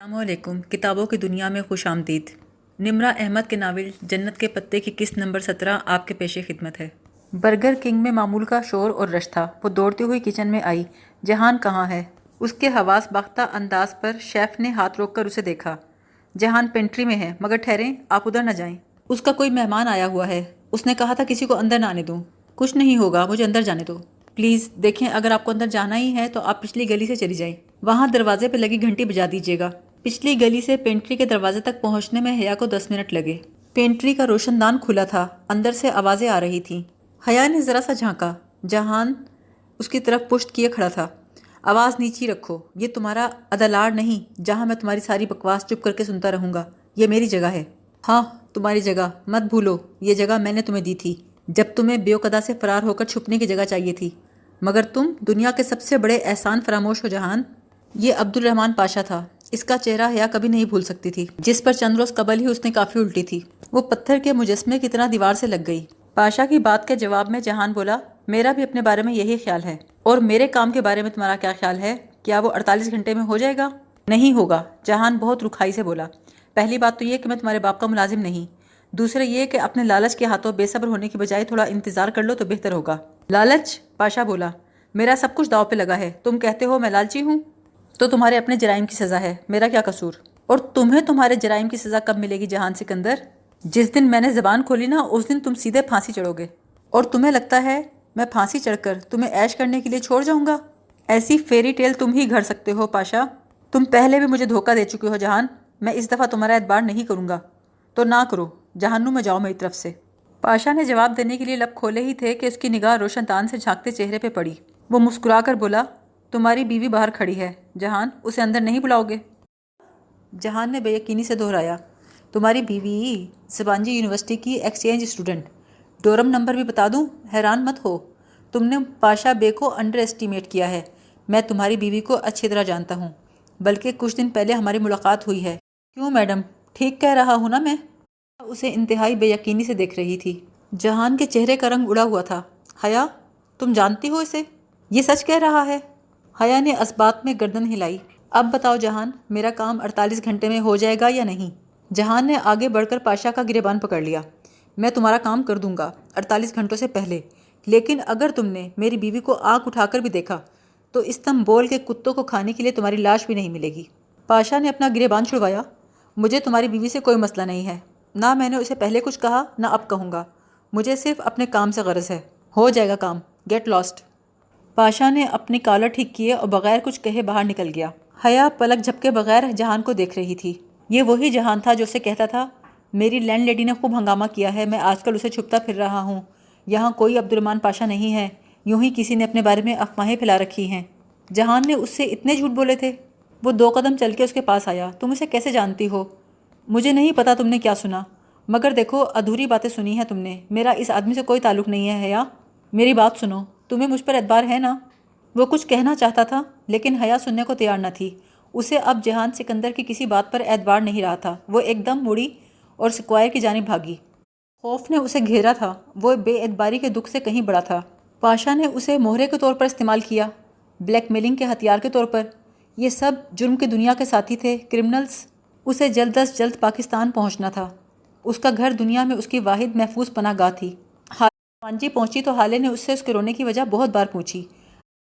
السلام علیکم۔ کتابوں کی دنیا میں خوش آمدید۔ نمرا احمد کے ناول جنت کے پتے کی قسط نمبر سترہ آپ کے پیش خدمت ہے۔ برگر کنگ میں معمول کا شور اور رش تھا۔ وہ دوڑتی ہوئی کچن میں آئی۔ جہان کہاں ہے؟ اس کے حواس باختہ انداز پر شیف نے ہاتھ روک کر اسے دیکھا۔ جہان پینٹری میں ہے، مگر ٹھہریں، آپ ادھر نہ جائیں۔ اس کا کوئی مہمان آیا ہوا ہے۔ اس نے کہا تھا کسی کو اندر نہ آنے دوں۔ کچھ نہیں ہوگا، مجھے اندر جانے دو۔ پلیز دیکھیں، اگر آپ کو اندر جانا ہی ہے تو آپ پچھلی گلی سے چلی جائیں۔ وہاں دروازے پہ لگی گھنٹی بجا دیجیے گا۔ پچھلی گلی سے پینٹری کے دروازے تک پہنچنے میں حیا کو دس منٹ لگے۔ پینٹری کا روشن دان کھلا تھا، اندر سے آوازیں آ رہی تھیں۔ حیا نے ذرا سا جھانکا، جہان اس کی طرف پشت کیے کھڑا تھا۔ آواز نیچی رکھو، یہ تمہارا ادلاڑ نہیں، جہاں میں تمہاری ساری بکواس چپ کر کے سنتا رہوں گا۔ یہ میری جگہ ہے۔ ہاں تمہاری جگہ، مت بھولو، یہ جگہ میں نے تمہیں دی تھی۔ جب تمہیں بیوقدا سے فرار ہو کر چھپنے کی جگہ چاہیے تھی۔ مگر تم دنیا کے سب سے بڑے احسان فراموش ہو، جہان۔ یہ عبد الرحمن پاشا تھا۔ اس کا چہرہ حیا کبھی نہیں بھول سکتی تھی۔ جس پر چند روز قبل ہی اس نے کافی الٹی تھی۔ وہ پتھر کے مجسمے کی طرح دیوار سے لگ گئی۔ پاشا کی بات کے جواب میں جہان بولا، میرا بھی اپنے بارے میں یہی خیال ہے۔ اور میرے کام کے بارے میں تمہارا کیا خیال ہے؟ کیا وہ اڑتالیس گھنٹے میں ہو جائے گا؟ نہیں ہوگا، جہان بہت رکھائی سے بولا۔ پہلی بات تو یہ کہ میں تمہارے باپ کا ملازم نہیں۔ دوسرے یہ کہ اپنے لالچ کے ہاتھوں بے صبر ہونے کی بجائے تھوڑا انتظار کر لو تو بہتر ہوگا۔ لالچ؟ پاشا بولا، میرا سب کچھ داؤ پہ لگا ہے۔ تم کہتے ہو میں لالچی ہوں؟ تو تمہارے اپنے جرائم کی سزا ہے، میرا کیا قصور؟ اور تمہیں تمہارے جرائم کی سزا کب ملے گی جہان سکندر؟ جس دن میں نے زبان کھولی نا، اس دن تم سیدھے پھانسی چڑھو گے۔ اور تمہیں لگتا ہے، میں پھانسی چڑھ کر تمہیں ایش کرنے کے لیے چھوڑ جاؤں گا؟ ایسی فیری ٹیل تم ہی گھڑ سکتے ہو پاشا۔ تم پہلے بھی مجھے دھوکہ دے چکے ہو جہان۔ میں اس دفعہ تمہارا اعتبار نہیں کروں گا۔ تو نہ کرو جہانو میں جاؤ میری طرف سے۔ پاشا نے جواب دینے کے لیے لب کھولے ہی تھے کہ اس کی نگاہ روشن تان سے جھانکتے چہرے پہ پڑی۔ وہ مسکرا کر بولا تمہاری بیوی باہر کھڑی ہے۔ جہان، اسے اندر نہیں بلاؤ گے۔ جہان نے بے یقینی سے دہرایا۔ تمہاری بیوی سبانجی یونیورسٹی کی ایکسچینج اسٹوڈنٹ ڈورم نمبر بھی بتا دوں؟ حیران مت ہو۔ تم نے پاشا بے کو انڈر اسٹیمیٹ کیا ہے۔ میں تمہاری بیوی کو اچھی طرح جانتا ہوں۔ بلکہ کچھ دن پہلے ہماری ملاقات ہوئی ہے۔ کیوں میڈم؟ ٹھیک کہہ رہا ہوں نا میں؟ اسے انتہائی بے یقینی سے دیکھ رہی تھی۔ جہان کے چہرے کا رنگ اڑا ہوا تھا۔ حیا، تم جانتی ہو اسے؟ یہ سچ کہہ رہا ہے۔ حیا نے اسبات میں گردن ہلائی۔ اب بتاؤ جہان، میرا کام اڑتالیس گھنٹے میں ہو جائے گا یا نہیں؟ جہان نے آگے بڑھ کر پاشا کا گریبان پکڑ لیا۔ میں تمہارا کام کر دوں گا اڑتالیس گھنٹوں سے پہلے۔ لیکن اگر تم نے میری بیوی کو آنکھ اٹھا کر بھی دیکھا، تو استنبول کے کتوں کو کھانے کے لیے تمہاری لاش بھی نہیں ملے گی۔ پاشا نے اپنا گرے باندھ چھڑوایا۔ مجھے تمہاری بیوی سے کوئی مسئلہ نہیں ہے۔ نہ میں نے اسے پہلے کچھ کہا، نہ اب کہوں گا۔ مجھے صرف اپنے کام سے غرض ہے۔ ہو جائے گا کام۔ Get lost. پاشا نے اپنی کالر ٹھیک کیے اور بغیر کچھ کہے باہر نکل گیا۔ حیا پلک جھپکے بغیر جہان کو دیکھ رہی تھی۔ یہ وہی جہان تھا جو اسے کہتا تھا، میری لینڈ لیڈی نے خوب ہنگامہ کیا ہے، میں آج کل اسے چھپتا پھر رہا ہوں۔ یہاں کوئی عبد الرحمان پاشا نہیں ہے، یوں ہی کسی نے اپنے بارے میں افواہیں پھیلا رکھی ہیں۔ جہان نے اس سے اتنے جھوٹ بولے تھے۔ وہ دو قدم چل کے اس کے پاس آیا۔ تم اسے کیسے جانتی ہو؟ مجھے نہیں پتا تم نے کیا سنا، مگر دیکھو، ادھوری باتیں سنی ہیں تم نے۔ میرا اس آدمی سے کوئی تعلق نہیں ہے، حیا۔ میری بات سنو۔ تمہیں مجھ پر اعتبار ہے نا؟ وہ کچھ کہنا چاہتا تھا، لیکن حیا سننے کو تیار نہ تھی۔ اسے اب جہان سکندر کی کسی بات پر اعتبار نہیں رہا تھا۔ وہ ایک دم مڑی اور سکوائر کی جانب بھاگی۔ خوف نے اسے گھیرا تھا۔ وہ بے اعتباری کے دکھ سے کہیں بڑا تھا۔ پاشا نے اسے مہرے کے طور پر استعمال کیا۔ بلیک میلنگ کے ہتھیار کے طور پر۔ یہ سب جرم کی دنیا کے ساتھی تھے۔ کرمنلز، اسے جلد از جلد پاکستان پہنچنا تھا۔ اس کا گھر دنیا میں اس کی واحد محفوظ پناہ گاہ تھی۔ مانجی پہنچی تو حالے نے اس سے اس کے رونے کی وجہ بہت بار پوچھی۔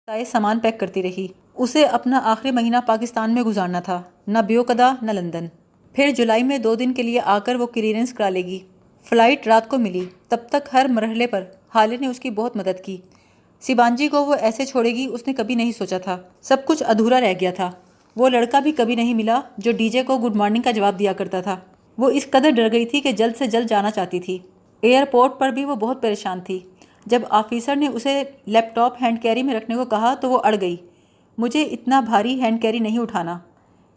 تائے سامان پیک کرتی رہی۔ اسے اپنا آخری مہینہ پاکستان میں گزارنا تھا، نہ بیوکدا نہ لندن۔ پھر جولائی میں دو دن کے لیے آ کر وہ کلیئرنس کرا لے گی۔ فلائٹ رات کو ملی۔ تب تک ہر مرحلے پر حالے نے اس کی بہت مدد کی۔ سیبانجی کو وہ ایسے چھوڑے گی، اس نے کبھی نہیں سوچا تھا۔ سب کچھ ادھورا رہ گیا تھا۔ وہ لڑکا بھی کبھی نہیں ملا جو ڈی جے کو گڈ مارننگ کا جواب دیا کرتا تھا۔ وہ اس قدر ڈر گئی تھی کہ جلد سے جلد جانا چاہتی تھی۔ ایئرپورٹ پر بھی وہ بہت پریشان تھی۔ جب آفیسر نے اسے لیپ ٹاپ ہینڈ کیری میں رکھنے کو کہا تو وہ اڑ گئی۔ مجھے اتنا بھاری ہینڈ کیری نہیں اٹھانا۔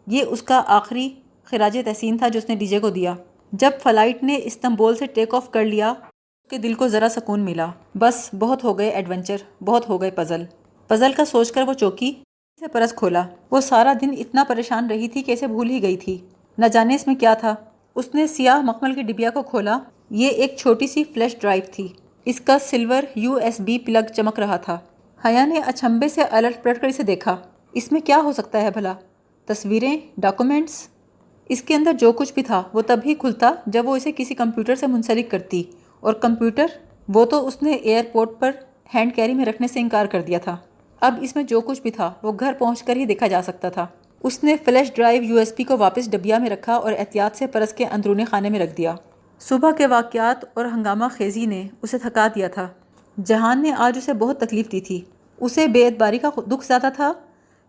یہ اس کا آخری خراج تحسین تھا جو اس نے ڈی جے کو دیا۔ جب فلائٹ نے استنبول سے ٹیک آف کر لیا، اس کے دل کو ذرا سکون ملا۔ بس بہت ہو گئے ایڈونچر، بہت ہو گئے پزل۔ پزل کا سوچ کر وہ چوکی اسے پرس کھولا۔ وہ سارا دن اتنا پریشان رہی تھی کہ اسے بھول ہی گئی تھی۔ نہ جانے اس میں کیا تھا۔ اس نے سیاہ مخمل کی ڈبیا کو کھولا۔ یہ ایک چھوٹی سی فلیش ڈرائیو تھی۔ اس کا silver U S B plug چمک رہا تھا۔ حیا نے اچھمبے سے الٹ پلٹ کر اسے دیکھا۔ اس میں کیا ہو سکتا ہے بھلا؟ تصویریں ڈاکومنٹس اس کے اندر جو کچھ بھی تھا، وہ تب ہی کھلتا جب وہ اسے کسی کمپیوٹر سے منسلک کرتی۔ اور کمپیوٹر، وہ تو اس نے ایئرپورٹ پر ہینڈ کیری میں رکھنے سے انکار کر دیا تھا۔ اب اس میں جو کچھ بھی تھا، وہ گھر پہنچ کر ہی دیکھا جا سکتا تھا۔ اس نے flash drive U S B کو واپس ڈبیا میں رکھا اور احتیاط سے پرس کے اندرونی خانے میں رکھ دیا۔ صبح کے واقعات اور ہنگامہ خیزی نے اسے تھکا دیا تھا۔ جہان نے آج اسے بہت تکلیف دی تھی۔ اسے بے اعتباری کا دکھ زیادہ تھا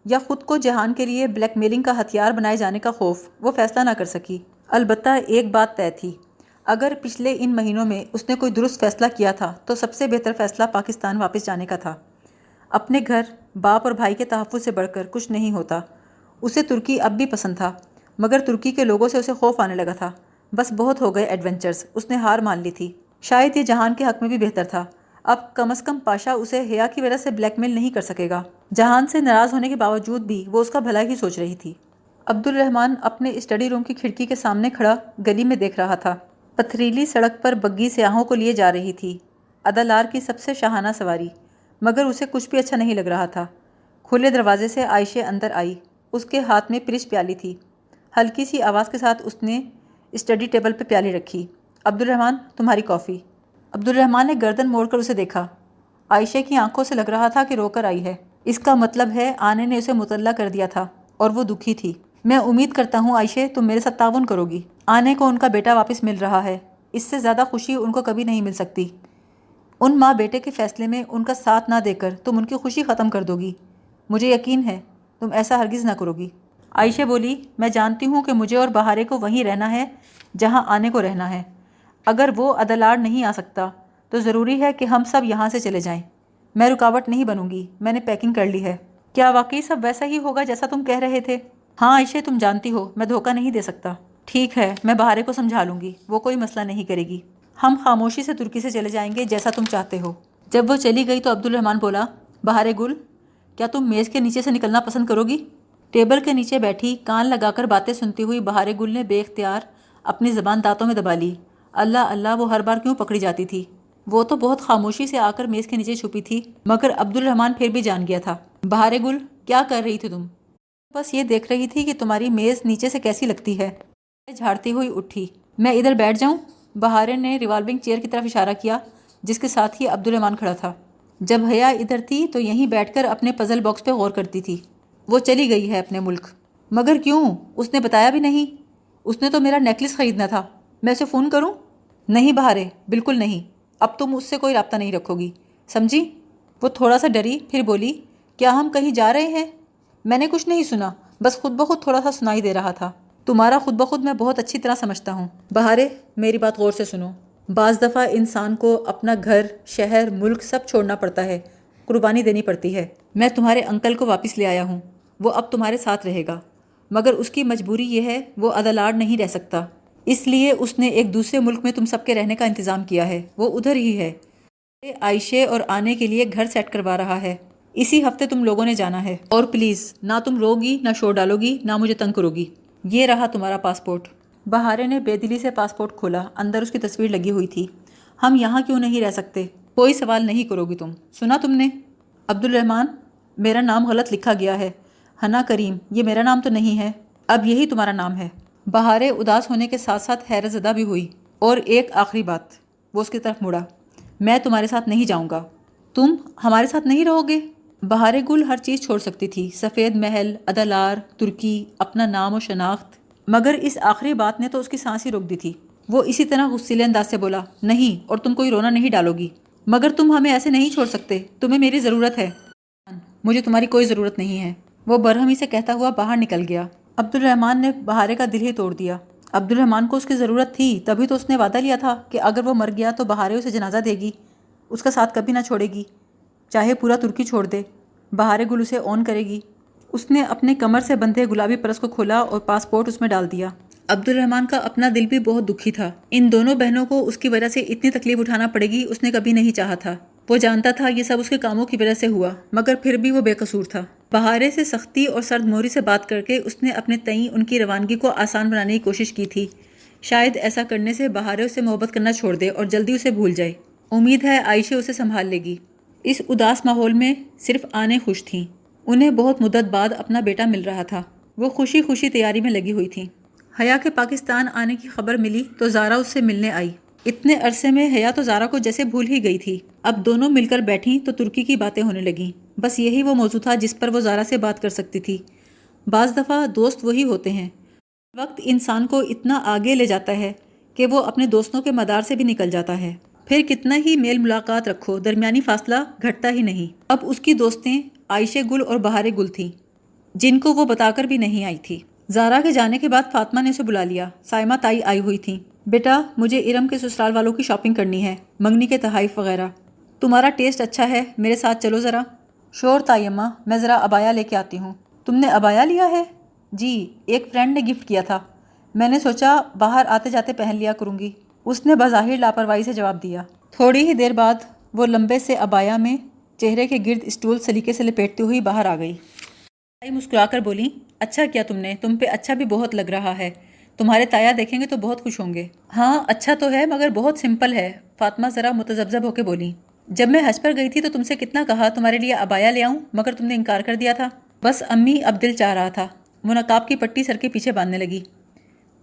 یا خود کو جہان کے لیے بلیک میلنگ کا ہتھیار بنائے جانے کا خوف؟ وہ فیصلہ نہ کر سکی۔ البتہ ایک بات طے تھی۔ اگر پچھلے ان مہینوں میں اس نے کوئی درست فیصلہ کیا تھا، تو سب سے بہتر فیصلہ پاکستان واپس جانے کا تھا۔ اپنے گھر، باپ اور بھائی کے تحفظ سے بڑھ کر کچھ نہیں ہوتا۔ اسے ترکی اب بھی پسند تھا، مگر ترکی کے لوگوں سے اسے خوف آنے لگا تھا۔ بس بہت ہو گئے ایڈونچرز اس نے ہار مان لی تھی۔ شاید یہ جہان کے حق میں بھی بہتر تھا۔ اب کم از کم پاشا اسے حیا کی وجہ سے بلیک میل نہیں کر سکے گا۔ جہان سے ناراض ہونے کے باوجود بھی وہ اس کا بھلا ہی سوچ رہی تھی۔ عبد الرحمن اپنے اسٹڈی روم کی کھڑکی کے سامنے کھڑا گلی میں دیکھ رہا تھا۔ پتھریلی سڑک پر بگی سیاحوں کو لیے جا رہی تھی۔ ادالار کی سب سے شاہانہ سواری۔ مگر اسے کچھ بھی اچھا نہیں لگ رہا تھا۔ کھلے دروازے سے عائشہ اندر آئی۔ اس کے ہاتھ میں پرش پیالی تھی۔ ہلکی سی آواز کے ساتھ اس نے اسٹڈی ٹیبل پہ پیالی رکھی۔ عبد الرحمن تمہاری کافی۔ عبد الرحمن نے گردن موڑ کر اسے دیکھا۔ عائشہ کی آنکھوں سے لگ رہا تھا کہ رو کر آئی ہے۔ اس کا مطلب ہے آنے نے اسے مطلع کر دیا تھا اور وہ دکھی تھی۔ میں امید کرتا ہوں عائشہ، تم میرے ساتھ تعاون کرو گی۔ آنے کو ان کا بیٹا واپس مل رہا ہے۔ اس سے زیادہ خوشی ان کو کبھی نہیں مل سکتی۔ ان ماں بیٹے کے فیصلے میں ان کا ساتھ نہ دے کر تم ان کی خوشی ختم کر دو گی۔ مجھے یقین ہے تم ایسا ہرگز نہ کرو گی۔ عائشہ بولی، میں جانتی ہوں کہ مجھے اور بہارے کو وہیں رہنا ہے، جہاں آنے کو رہنا ہے۔ اگر وہ عدلاڑ نہیں آ سکتا، تو ضروری ہے کہ ہم سب یہاں سے چلے جائیں۔ میں رکاوٹ نہیں بنوں گی، میں نے پیکنگ کر لی ہے۔ کیا واقعی سب ویسا ہی ہوگا جیسا تم کہہ رہے تھے؟ ہاں عائشہ، تم جانتی ہو، میں دھوکہ نہیں دے سکتا۔ ٹھیک ہے، میں بہارے کو سمجھا لوں گی، وہ کوئی مسئلہ نہیں کرے گی۔ ہم خاموشی سے ترکی سے چلے جائیں گے جیسا تم چاہتے ہو۔ جب وہ چلی گئی تو عبد الرحمن بولا، بہارے گل، کیا تم میز کے نیچے سے نکلنا پسند کرو گی؟ ٹیبل کے نیچے بیٹھی، کان لگا کر باتیں سنتی ہوئی بہار گل نے بے اختیار اپنی زبان دانتوں میں دبا لی۔ اللہ اللہ، وہ ہر بار کیوں پکڑی جاتی تھی؟ وہ تو بہت خاموشی سے آ کر میز کے نیچے چھپی تھی، مگر عبد الرحمن پھر بھی جان گیا تھا۔ بہار گل، کیا کر رہی تھی تم؟ بس یہ دیکھ رہی تھی کہ تمہاری میز نیچے سے کیسی لگتی ہے۔ جھاڑتی ہوئی اٹھی۔ میں ادھر بیٹھ جاؤں؟ بہارے نے ریوالونگ چیئر کی طرف اشارہ کیا، جس کے ساتھ ہی عبد الرحمن کھڑا تھا۔ جب حیا ادھر تھی تو یہیں بیٹھ کر اپنے پزل باکس پہ غور کرتی تھی۔ وہ چلی گئی ہے اپنے ملک۔ مگر کیوں؟ اس نے بتایا بھی نہیں۔ اس نے تو میرا نیکلس خریدنا تھا۔ میں اسے فون کروں؟ نہیں بہارے، بالکل نہیں۔ اب تم اس سے کوئی رابطہ نہیں رکھو گی۔ سمجھی؟ وہ تھوڑا سا ڈری، پھر بولی، کیا ہم کہیں جا رہے ہیں؟ میں نے کچھ نہیں سنا، بس خود بخود تھوڑا سا سنائی دے رہا تھا۔ تمہارا خود بخود میں بہت اچھی طرح سمجھتا ہوں۔ بہارے، میری بات غور سے سنو۔ بعض دفعہ انسان کو اپنا گھر، شہر، ملک سب چھوڑنا پڑتا ہے، قربانی دینی پڑتی ہے۔ میں تمہارے انکل کو واپس لے آیا ہوں۔ وہ اب تمہارے ساتھ رہے گا۔ مگر اس کی مجبوری یہ ہے، وہ عدلاڑ نہیں رہ سکتا۔ اس لیے اس نے ایک دوسرے ملک میں تم سب کے رہنے کا انتظام کیا ہے۔ وہ ادھر ہی ہے۔ عائشے اور آنے کے لیے گھر سیٹ کروا رہا ہے۔ اسی ہفتے تم لوگوں نے جانا ہے۔ اور پلیز، نہ تم رو گی نہ شور ڈالو گی نہ مجھے تنگ کرو گی یہ رہا تمہارا پاسپورٹ۔ بہارے نے بے دلی سے پاسپورٹ کھولا۔ اندر اس کی تصویر لگی ہوئی تھی۔ ہم یہاں کیوں نہیں رہ سکتے؟ کوئی سوال نہیں کرو گی تم۔ سنا تم نے؟ عبد الرحمن میرا نام غلط لکھا گیا ہے۔ ہنا کریم، یہ میرا نام تو نہیں ہے، اب یہی تمہارا نام ہے۔ بہارے اداس ہونے کے ساتھ ساتھ حیرت زدہ بھی ہوئی۔ اور ایک آخری بات، وہ اس کی طرف مڑا۔ میں تمہارے ساتھ نہیں جاؤں گا۔ تم ہمارے ساتھ نہیں رہو گے؟ بہار گل ہر چیز چھوڑ سکتی تھی۔ سفید محل ادالار ترکی، اپنا نام و شناخت۔ مگر اس آخری بات نے تو اس کی سانس ہی روک دی تھی۔ وہ اسی طرح غسیلے انداز سے بولا، نہیں، اور تم کوئی رونا نہیں ڈالو گی۔ مگر تم ہمیں ایسے نہیں چھوڑ سکتے۔ تمہیں میری ضرورت ہے۔ مجھے تمہاری کوئی ضرورت نہیں ہے۔ وہ برہمی سے کہتا ہوا باہر نکل گیا۔ عبد الرحمن نے بہارے کا دل ہی توڑ دیا۔ عبد الرحمن کو اس کی ضرورت تھی، تبھی تو اس نے وعدہ لیا تھا کہ اگر وہ مر گیا تو بہارے اسے جنازہ دے گی۔ اس کا ساتھ کبھی نہ چھوڑے گی۔ چاہے پورا ترکی چھوڑ دے۔ بہارے گل اسے آن کرے گی۔ اس نے اپنے کمر سے بندھے گلابی پرس کو کھولا اور پاسپورٹ اس میں ڈال دیا۔ عبد الرحمن کا اپنا دل بھی بہت دکھی تھا۔ ان دونوں بہنوں کو اس کی وجہ سے اتنی تکلیف اٹھانا پڑے گی اس نے کبھی نہیں چاہا تھا۔ وہ جانتا تھا یہ سب اس کے کاموں کی وجہ سے ہوا، مگر پھر بھی وہ بے قصور تھا۔ بہارے سے سختی اور سرد موری سے بات کر کے اس نے اپنے تئیں ان کی روانگی کو آسان بنانے کی کوشش کی تھی۔ شاید ایسا کرنے سے بہارے اسے محبت کرنا چھوڑ دے اور جلدی اسے بھول جائے۔ امید ہے عائشہ اسے سنبھال لے گی۔ اس اداس ماحول میں صرف آنے خوش تھیں۔ انہیں بہت مدت بعد اپنا بیٹا مل رہا تھا۔ وہ خوشی خوشی تیاری میں لگی ہوئی تھیں۔ حیا کے پاکستان آنے کی خبر ملی تو زارا اس سے ملنے آئی۔ اتنے عرصے میں حیا تو زارا کو جیسے بھول ہی گئی تھی۔ اب دونوں مل کر بیٹھیں تو ترکی کی باتیں ہونے لگیں۔ بس یہی وہ موضوع تھا جس پر وہ زارا سے بات کر سکتی تھی۔ بعض دفعہ دوست وہی ہوتے ہیں۔ وقت انسان کو اتنا آگے لے جاتا ہے کہ وہ اپنے دوستوں کے مدار سے بھی نکل جاتا ہے۔ پھر کتنا ہی میل ملاقات رکھو، درمیانی فاصلہ گھٹتا ہی نہیں۔ اب اس کی دوستیں عائشہ گل اور بہار گل تھیں، جن کو وہ بتا کر بھی نہیں آئی تھی۔ زارا کے جانے کے بعد فاطمہ نے اسے بلا لیا۔ سائمہ تائی آئی ہوئی تھیں۔ بیٹا، مجھے ارم کے سسرال والوں کی شاپنگ کرنی ہے، منگنی کے تحائف وغیرہ۔ تمہارا ٹیسٹ اچھا ہے، میرے ساتھ چلو ذرا۔ شور تائی میں ذرا ابایا لے کے آتی ہوں۔ تم نے ابایا لیا ہے؟ جی ایک فرینڈ نے گفٹ کیا تھا۔ میں نے سوچا، باہر آتے جاتے پہن لیا کروں گی۔ اس نے بظاہر لاپرواہی سے جواب دیا۔ تھوڑی ہی دیر بعد، وہ لمبے سے ابایا میں چہرے کے گرد اسٹول سلیقے سے لپیٹتی ہوئی باہر آ گئی۔ مسکرا کر بولی اچھا کیا تم نے؟ تم پہ اچھا بھی بہت لگ رہا ہے۔ تمہارے تایا دیکھیں گے تو بہت خوش ہوں گے۔ ہاں اچھا تو ہے، مگر بہت سمپل ہے۔ فاطمہ ذرا متزبزب ہو کے بولی، جب میں حج پر گئی تھی تو تم سے کتنا کہا، تمہارے لیے ابایا لے آؤں، مگر تم نے انکار کر دیا تھا۔ بس امی اب دل چاہ رہا تھا۔ وہ نقاب کی پٹی سر کے پیچھے باندھنے لگی۔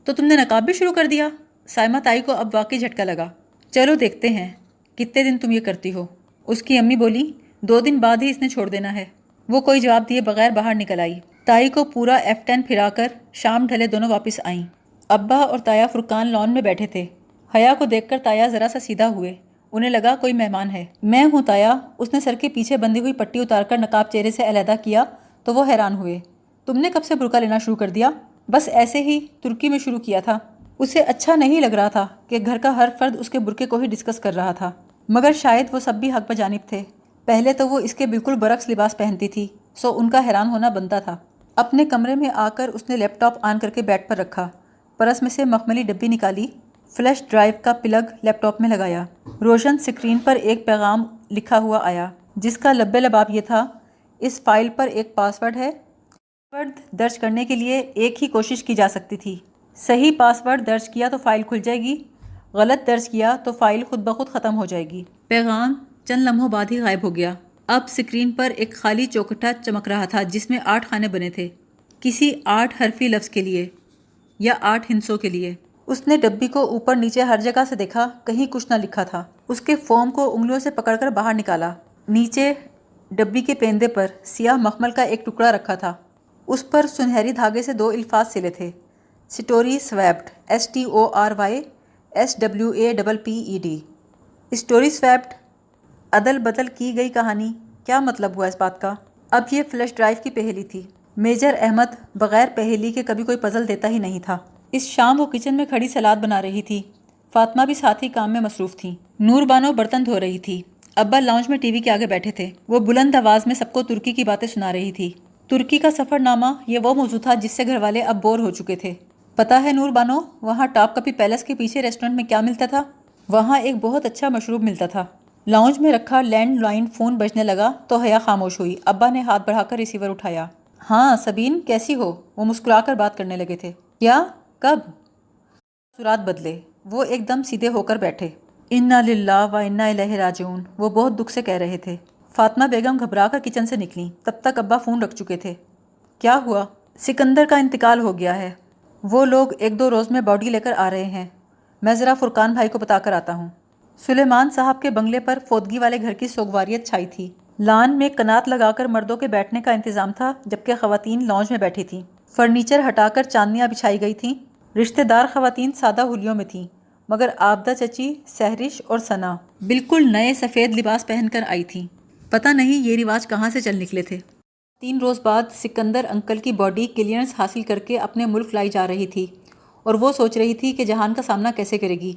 تو تم نے نقاب بھی شروع کر دیا؟ سائمہ تائی کو اب واقعی جھٹکا لگا۔ چلو دیکھتے ہیں کتنے دن تم یہ کرتی ہو۔ اس کی امی بولی، دو دن بعد ہی اس نے چھوڑ دینا ہے۔ وہ کوئی جواب دیے بغیر باہر نکل آئی۔ تائی کو پورا ایف ٹین پھرا کر شام ڈھلے دونوں واپس آئیں۔ ابا اور تایا فرقان لان میں بیٹھے تھے۔ حیا کو دیکھ کر تایا ذرا سا سیدھا ہوئے۔ انہیں لگا کوئی مہمان ہے۔ میں ہوں تایا۔ اس نے سر کے پیچھے بندی ہوئی پٹی اتار کر نقاب چہرے سے علیحدہ کیا تو وہ حیران ہوئے۔ تم نے کب سے برقع لینا شروع کر دیا؟ بس ایسے ہی ترکی میں شروع کیا تھا۔ اسے اچھا نہیں لگ رہا تھا کہ گھر کا ہر فرد اس کے برقعے کو ہی ڈسکس کر رہا تھا۔ مگر شاید وہ سب بھی حق بجانب تھے۔ پہلے تو وہ اس کے بالکل برعکس لباس پہنتی تھی، سو ان کا حیران ہونا بنتا تھا۔ اپنے کمرے میں آ کر اس نے لیپ ٹاپ آن کر کے بیڈ پر رکھا۔ پرس میں سے مخملی ڈبی نکالی، فلیش ڈرائیو کا پلگ لیپ ٹاپ میں لگایا۔ روشن سکرین پر ایک پیغام لکھا ہوا آیا، جس کا لبے لباب یہ تھا، اس فائل پر ایک پاس ورڈ ہے۔ ورڈ درج کرنے کے لیے ایک ہی کوشش کی جا سکتی تھی۔ صحیح پاس ورڈ درج کیا تو فائل کھل جائے گی، غلط درج کیا تو فائل خود بخود ختم ہو جائے گی۔ پیغام چند لمحوں بعد ہی غائب ہو گیا۔ اب سکرین پر ایک خالی چوکٹا چمک رہا تھا، جس میں آٹھ خانے بنے تھے۔ کسی آٹھ حرفی لفظ کے لیے۔ یا آٹھ ہنسوں کے لیے۔ اس نے ڈبی کو اوپر نیچے ہر جگہ سے دیکھا، کہیں کچھ نہ لکھا تھا۔ اس کے فوم کو انگلیوں سے پکڑ کر باہر نکالا۔ نیچے ڈبی کے پیندے پر سیاہ مخمل کا ایک ٹکڑا رکھا تھا۔ اس پر سنہری دھاگے سے دو الفاظ سلے تھے۔ Story swapped, S T O R Y, S W A double P E D. Story swapped, عدل بدل کی گئی کہانی۔ کیا مطلب ہوا اس بات کا؟ اب یہ فلش ڈرائیو کی پہلی تھی۔ میجر احمد بغیر پہلی کے کبھی کوئی پزل دیتا ہی نہیں تھا۔ اس شام وہ کچن میں کھڑی سلاد بنا رہی تھی۔ فاطمہ بھی ساتھی کام میں مصروف تھیں نور بانو برتن دھو رہی تھی۔ ابا لاؤنج میں ٹی وی کے آگے بیٹھے تھے۔ وہ بلند آواز میں سب کو ترکی کی باتیں سنا رہی تھی۔ ترکی کا سفر نامہ یہ وہ موضوع تھا جس سے گھر والے اب بور ہو چکے تھے۔ پتا ہے نور بانو، وہاں ٹاپ کپی پیلس کے پیچھے ریسٹورنٹ میں کیا ملتا تھا؟ وہاں ایک بہت اچھا مشروب ملتا تھا۔ لاؤنج میں رکھا لینڈ لائن فون بجنے لگا تو حیا خاموش ہوئی۔ ابا نے ہاتھ بڑھا کر ریسیور اٹھایا۔ ہاں سبین، کیسی ہو؟ وہ مسکرا کر بات کرنے لگے تھے۔ کیا کب؟ سرات بدلے۔ وہ ایک دم سیدھے ہو کر بیٹھے۔ انا للہ و انا الہ راجعون۔ وہ بہت دکھ سے کہہ رہے تھے۔ فاطمہ بیگم گھبرا کر کچن سے نکلی تب تک ابا فون رکھ چکے تھے۔ کیا ہوا؟ سکندر کا انتقال ہو گیا ہے۔ وہ لوگ ایک دو روز میں باڈی لے کر آ رہے ہیں۔ میں ذرا فرقان بھائی کو بتا کر آتا ہوں۔ سلیمان صاحب کے بنگلے پر فوتگی والے گھر کی سوگواریت چھائی تھی۔ لان میں کنات لگا کر مردوں کے بیٹھنے کا انتظام تھا جبکہ خواتین لانچ میں بیٹھی تھیں۔ فرنیچر ہٹا کر چاندیاں بچھائی گئی تھیں۔ رشتہ دار خواتین سادہ ہولیوں میں تھیں، مگر آبدہ چچی، سہرش اور ثنا بالکل نئے سفید لباس پہن کر آئی تھیں۔ پتہ نہیں یہ رواج کہاں سے چل نکلے تھے۔ تین روز بعد سکندر انکل کی باڈی کلیئرنس حاصل کر کے اپنے ملک لائی جا رہی تھی اور وہ سوچ رہی تھی کہ جہان کا سامنا کیسے کرے گی۔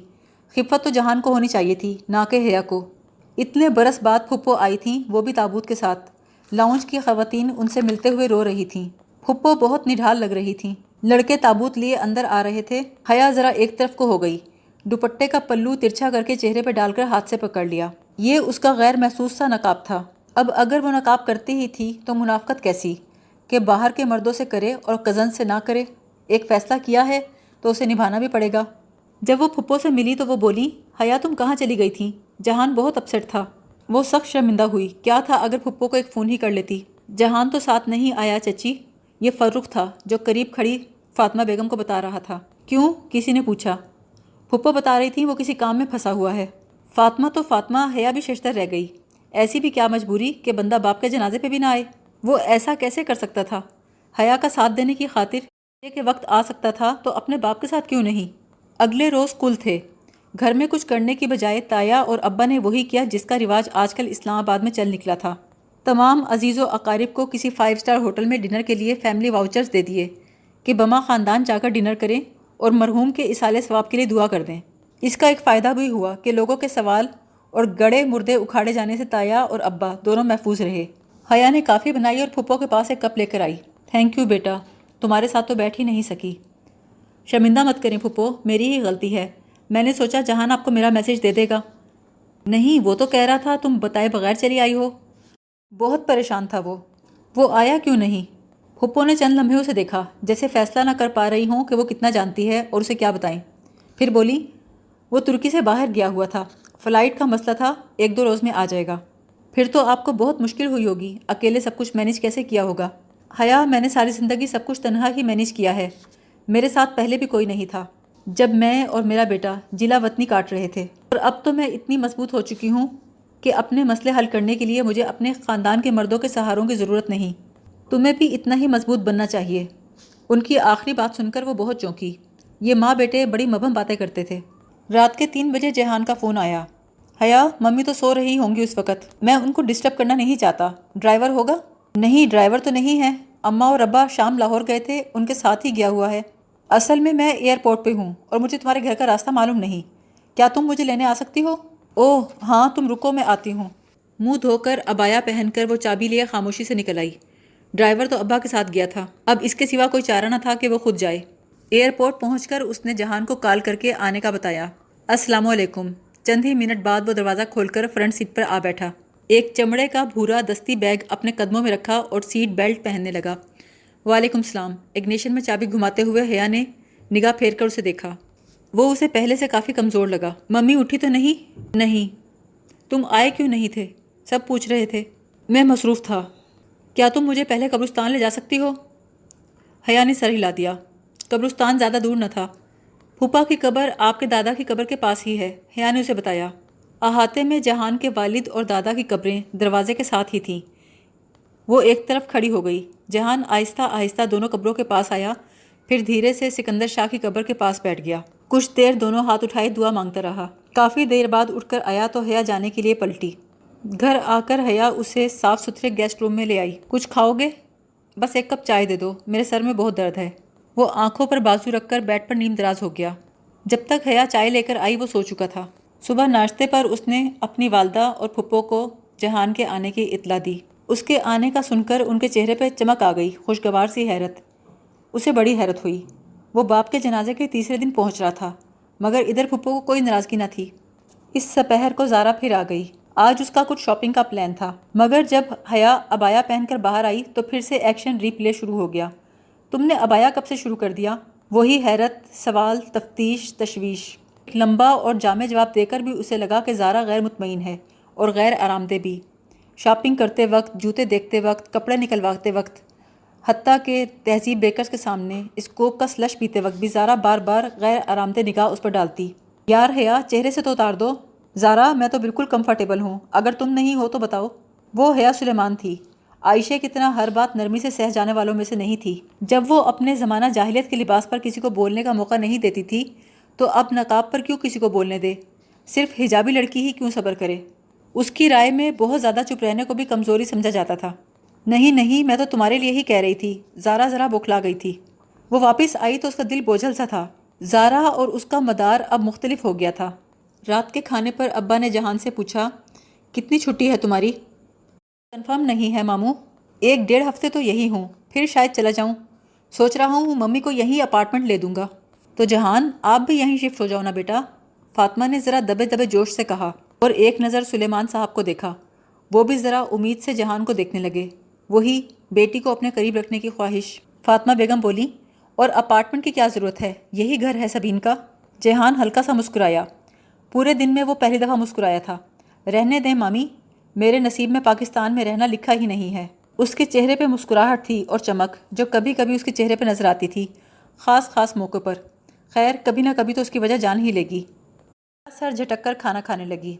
خفت تو جہان کو ہونی چاہیے تھی، نہ کہ حیا کو۔ اتنے برس بعد پھپھو آئی تھیں، وہ بھی تابوت کے ساتھ۔ لاؤنج کی خواتین ان سے ملتے ہوئے رو رہی تھیں۔ پھپھو بہت نڈھال لگ رہی تھیں۔ لڑکے تابوت لیے اندر آ رہے تھے۔ حیا ذرا ایک طرف کو ہو گئی۔ دوپٹے کا پلو ترچھا کر کے چہرے پہ ڈال کر ہاتھ سے پکڑ لیا۔ یہ اس کا غیر محسوس سا نقاب تھا۔ اب اگر وہ نقاب کرتی ہی تھی تو منافقت کیسی؟ کہ باہر کے مردوں سے کرے اور کزن سے نہ کرے۔ ایک فیصلہ کیا ہے تو اسے نبھانا بھی پڑے گا۔ جب وہ پھپھو سے ملی تو وہ بولی، حیا تم کہاں چلی گئی تھی جہان بہت اپسٹ تھا۔ وہ سخت شرمندہ ہوئی۔ کیا تھا اگر پھپھو کو ایک فون ہی کر لیتی؟ جہان تو ساتھ نہیں آیا چچی۔ یہ فروخ تھا جو قریب کھڑی فاطمہ بیگم کو بتا رہا تھا۔ کیوں؟ کسی نے پوچھا۔ پھپھو بتا رہی تھی وہ کسی کام میں پھنسا ہوا ہے۔ فاطمہ تو فاطمہ حیا بھی ششتر رہ گئی۔ ایسی بھی کیا مجبوری کہ بندہ باپ کے جنازے پہ بھی نہ آئے؟ وہ ایسا کیسے کر سکتا تھا؟ حیا کا ساتھ دینے کی خاطر یہ کہ وقت آ سکتا تھا تو اپنے باپ کے ساتھ کیوں نہیں؟ اگلے روز کل تھے۔ گھر میں کچھ کرنے کی بجائے تایا اور ابا نے وہی کیا جس کا رواج آج کل اسلام آباد میں چل نکلا تھا۔ تمام عزیز و اقارب کو کسی فائیو سٹار ہوٹل میں ڈنر کے لیے فیملی واؤچرز دے دیے کہ بما خاندان جا کر ڈنر کریں اور مرحوم کے اسال ثواب کے لیے دعا کر دیں۔ اس کا ایک فائدہ بھی ہوا کہ لوگوں کے سوال اور گڑے مردے اکھاڑے جانے سے تایا اور ابا دونوں محفوظ رہے۔ حیا نے کافی بنائی اور پھپھو کے پاس ایک کپ لے کر آئی۔ تھینک یو بیٹا، تمہارے ساتھ تو بیٹھ ہی نہیں سکی۔ شرمندہ مت کریں پھپھو میری ہی غلطی ہے۔ میں نے سوچا جہان آپ کو میرا میسج دے دے گا۔ نہیں، وہ تو کہہ رہا تھا، تم بتائے بغیر چلی آئی ہو۔ بہت پریشان تھا وہ۔ وہ آیا کیوں نہیں؟ پھپھو نے چند لمحے اسے دیکھا، جیسے فیصلہ نہ کر پا رہی ہوں کہ وہ کتنا جانتی ہے اور اسے کیا بتائیں۔ پھر بولی، وہ ترکی سے باہر گیا ہوا تھا۔ فلائٹ کا مسئلہ تھا، ایک دو روز میں آ جائے گا۔ پھر تو آپ کو بہت مشکل ہوئی ہوگی، اکیلے سب کچھ مینیج کیسے کیا ہوگا؟ حیا، میں نے ساری زندگی سب کچھ تنہا ہی مینیج کیا ہے۔ میرے ساتھ پہلے بھی کوئی نہیں تھا۔ جب میں اور میرا بیٹا جلا وطنی کاٹ رہے تھے۔ اور اب تو میں اتنی مضبوط ہو چکی ہوں کہ اپنے مسئلے حل کرنے کے لیے مجھے اپنے خاندان کے مردوں کے سہاروں کی ضرورت نہیں۔ تمہیں بھی اتنا ہی مضبوط بننا چاہیے۔ ان کی آخری بات سن کر وہ بہت چونکی۔ یہ ماں بیٹے بڑی مبہم باتیں کرتے تھے۔ رات کے تین بجے جہان کا فون آیا۔ حیا، ممی تو سو رہی ہوں گی اس وقت۔ میں ان کو ڈسٹرب کرنا نہیں چاہتا۔ ڈرائیور ہوگا؟ نہیں، ڈرائیور تو نہیں ہے۔ اماں اور ابا شام لاہور گئے تھے، ان کے ساتھ ہی گیا ہوا ہے۔ اصل میں میں ایئرپورٹ پہ ہوں اور مجھے تمہارے گھر کا راستہ معلوم نہیں۔ کیا تم مجھے لینے آ سکتی ہو؟ اوہ ہاں تم رکو، میں آتی ہوں۔ منہ دھو کر ابایا پہن کر وہ چابی لیے خاموشی سے نکل آئی۔ ڈرائیور تو ابا کے ساتھ گیا تھا۔ اب اس کے سوا کوئی چارہ نہ تھا کہ وہ خود جائے۔ ایئرپورٹ پہنچ کر اس نے جہان کو کال کر کے آنے کا بتایا۔ السلام علیکم۔ چند ہی منٹ بعد وہ دروازہ کھول کر فرنٹ سیٹ پر آ بیٹھا۔ ایک چمڑے کا بھورا دستی بیگ اپنے قدموں میں رکھا اور سیٹ بیلٹ پہننے لگا۔ وعلیکم السلام۔ اگنیشن میں چابی گھماتے ہوئے حیا نے نگاہ پھیر کر اسے دیکھا۔ وہ اسے پہلے سے کافی کمزور لگا۔ ممی، اٹھی تو نہیں؟ نہیں۔ تم آئے کیوں نہیں تھے؟ سب پوچھ رہے تھے۔ میں مصروف تھا۔ کیا تم مجھے پہلے قبرستان لے جا سکتی ہو؟ حیا نے سر ہلا دیا۔ قبرستان زیادہ دور نہ تھا۔ پھوپھا کی قبر آپ کے دادا کی قبر کے پاس ہی ہے۔ حیا نے اسے بتایا۔ احاطے میں جہان کے والد اور دادا کی قبریں دروازے کے ساتھ ہی تھیں۔ وہ ایک طرف کھڑی ہو گئی۔ جہان آہستہ آہستہ دونوں قبروں کے پاس آیا، پھر دھیرے سے سکندر شاہ کی قبر کے پاس بیٹھ گیا۔ کچھ دیر دونوں ہاتھ اٹھائے دعا مانگتا رہا۔ کافی دیر بعد اٹھ کر آیا تو حیا جانے کے لیے پلٹی۔ گھر آ کر حیا اسے صاف ستھرے گیسٹ روم میں لے آئی۔ کچھ کھاؤ گے؟ بس ایک کپ چائے دے دو۔ میرے سر میں بہت درد ہے۔ وہ آنکھوں پر بازو رکھ کر بیڈ پر نیم دراز ہو گیا۔ جب تک حیا چائے لے کر آئی، وہ سو چکا تھا۔ صبح ناشتے پر اس نے اپنی والدہ اور پھپھو کو جہان کے آنے کی اطلاع دی۔ اس کے آنے کا سن کر ان کے چہرے پہ چمک آ گئی، خوشگوار سی حیرت۔ اسے بڑی حیرت ہوئی۔ وہ باپ کے جنازے کے تیسرے دن پہنچ رہا تھا، مگر ادھر پھپھو کو کوئی ناراضگی نہ تھی۔ اس سپہر کو زارا پھر آ گئی۔ آج اس کا کچھ شاپنگ کا پلان تھا، مگر جب حیا ابایا پہن کر باہر آئی تو پھر سے ایکشن ری پلے شروع ہو گیا۔ تم نے ابایا کب سے شروع کر دیا؟ وہی حیرت، سوال، تفتیش، تشویش۔ لمبا اور جامع جواب دے کر بھی اسے لگا کہ زارا غیر مطمئن ہے اور غیر آرام دہ بھی۔ شاپنگ کرتے وقت، جوتے دیکھتے وقت، کپڑے نکلواتے وقت، حتیٰ کہ تہذیب بیکرز کے سامنے اس کوک کا سلش پیتے وقت بھی زارا بار بار غیر آرام دہ نگاہ اس پر ڈالتی۔ یار حیا چہرے سے تو اتار دو۔ زارا، میں تو بالکل کمفرٹیبل ہوں۔ اگر تم نہیں ہو تو بتاؤ۔ وہ حیا سلیمان تھی۔ عائشہ کی طرح ہر بات نرمی سے سہ جانے والوں میں سے نہیں تھی۔ جب وہ اپنے زمانہ جاہلیت کے لباس پر کسی کو بولنے کا موقع نہیں دیتی تھی، تو اب نقاب پر کیوں کسی کو بولنے دے؟ صرف حجابی لڑکی ہی کیوں صبر کرے؟ اس کی رائے میں بہت زیادہ چپ رہنے کو بھی کمزوری سمجھا جاتا تھا۔ نہیں نہیں، میں تو تمہارے لیے ہی کہہ رہی تھی۔ زارا ذرا بکھلا گئی تھی۔ وہ واپس آئی تو اس کا دل بوجھل سا تھا۔ زارا اور اس کا مدار اب مختلف ہو گیا تھا۔ رات کے کھانے پر ابا نے جہان سے پوچھا، کتنی چھٹی ہے تمہاری؟ کنفرم نہیں ہے ماموں۔ ایک ڈیڑھ ہفتے تو یہی ہوں۔ پھر شاید چلا جاؤں۔ سوچ رہا ہوں، ممی کو یہی اپارٹمنٹ لے دوں گا۔ تو جہان، آپ بھی یہیں شفٹ ہو جاؤ نا بیٹا۔ فاطمہ نے ذرا دبے دبے جوش سے کہا۔ اور ایک نظر سلیمان صاحب کو دیکھا۔ وہ بھی ذرا امید سے جہان کو دیکھنے لگے۔ وہی بیٹی کو اپنے قریب رکھنے کی خواہش۔ فاطمہ بیگم بولی، اور اپارٹمنٹ کی کیا ضرورت ہے؟ یہی گھر ہے سبین کا؟ جہان ہلکا سا مسکرایا۔ پورے دن میں وہ پہلی دفعہ مسکرایا تھا۔ رہنے دیں مامی، میرے نصیب میں پاکستان میں رہنا لکھا ہی نہیں ہے۔ اس کے چہرے پہ مسکراہٹ تھی اور چمک جو کبھی کبھی اس کے چہرے پہ نظر آتی تھی۔ خاص خاص موقع پر۔ خیر، کبھی نہ کبھی تو اس کی وجہ جان ہی لے گی۔ سر جھٹک کر کھانا کھانے لگی۔